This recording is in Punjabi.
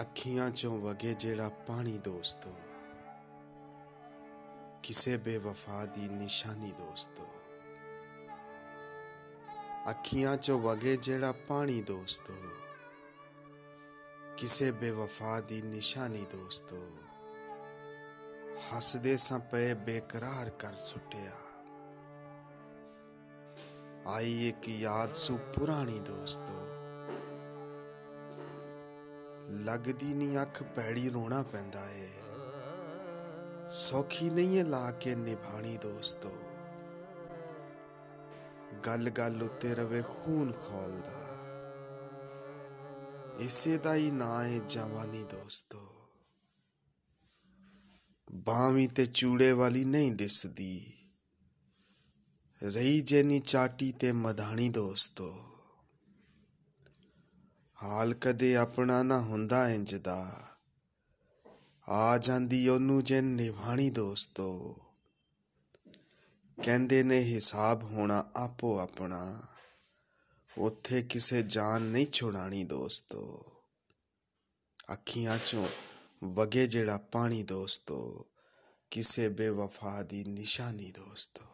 ਅੱਖੀਆਂ ਚੋਂ ਵਗੇ ਜਿਹੜਾ ਪਾਣੀ ਦੋਸਤੋ। ਕਿਸੇ ਬੇਵਫਾ ਦੀ ਨਿਸ਼ਾਨੀ ਦੋਸਤੋ। ਅੱਖੀਆਂ ਚੋਂ ਵਗੇ ਜਿਹੜਾ ਪਾਣੀ ਦੋਸਤੋ। ਕਿਸੇ ਬੇਵਫਾ ਦੀ ਨਿਸ਼ਾਨੀ ਦੋਸਤੋ। ਹੱਸਦੇ ਸਾਂ ਪਏ ਬੇਕਰਾਰ ਕਰ ਸੁੱਟਿਆ। ਆਈ ਇੱਕ ਯਾਦ ਸੁ ਪੁਰਾਣੀ ਦੋਸਤੋ। ਲੱਗਦੀ ਨਹੀਂ ਅੱਖ ਪੈੜੀ ਰੋਣਾ ਪੈਂਦਾ ਏ। ਸੌਖੀ ਨਹੀਂ ਏ ਲਾ ਕੇ ਨਿਭਾਣੀ ਦੋਸਤੋ। ਗੱਲ ਗੱਲ ਉੱਤੇ ਰਵੇ ਖੂਨ ਖੋਲਦਾ। ਇਸੇ ਦਾ ਹੀ ਨਾਂ ਏ ਜਵਾਨੀ ਦੋਸਤੋ। ਬਾਵੀ ਤੇ ਚੂੜੇ ਵਾਲੀ ਨਹੀਂ ਦਿਸਦੀ। ਰਹੀ ਜੇ ਨੀ ਚਾਟੀ ਤੇ ਮਧਾਣੀ ਦੋਸਤੋ। ਹਾਲ ਕਦੇ ਆਪਣਾ ਨਾ ਹੁੰਦਾ ਇੰਜ ਦਾ ਆ ਜਾਂਦੀ ਉਹਨੂੰ ਜੇ ਨਿਭਾਣੀ ਦੋਸਤੋ। ਕਹਿੰਦੇ ਨੇ ਹਿਸਾਬ ਹੋਣਾ ਆਪੋ ਆਪਣਾ। ਉੱਥੇ ਕਿਸੇ ਜਾਨ ਨਹੀਂ ਛੁਡਾਣੀ ਦੋਸਤੋ। ਅੱਖੀਆਂ ਚੋਂ ਵਗੇ ਜਿਹੜਾ ਪਾਣੀ ਦੋਸਤੋ। ਕਿਸੇ ਬੇਵਫਾ ਦੀ ਨਿਸ਼ਾਨੀ ਦੋਸਤੋ।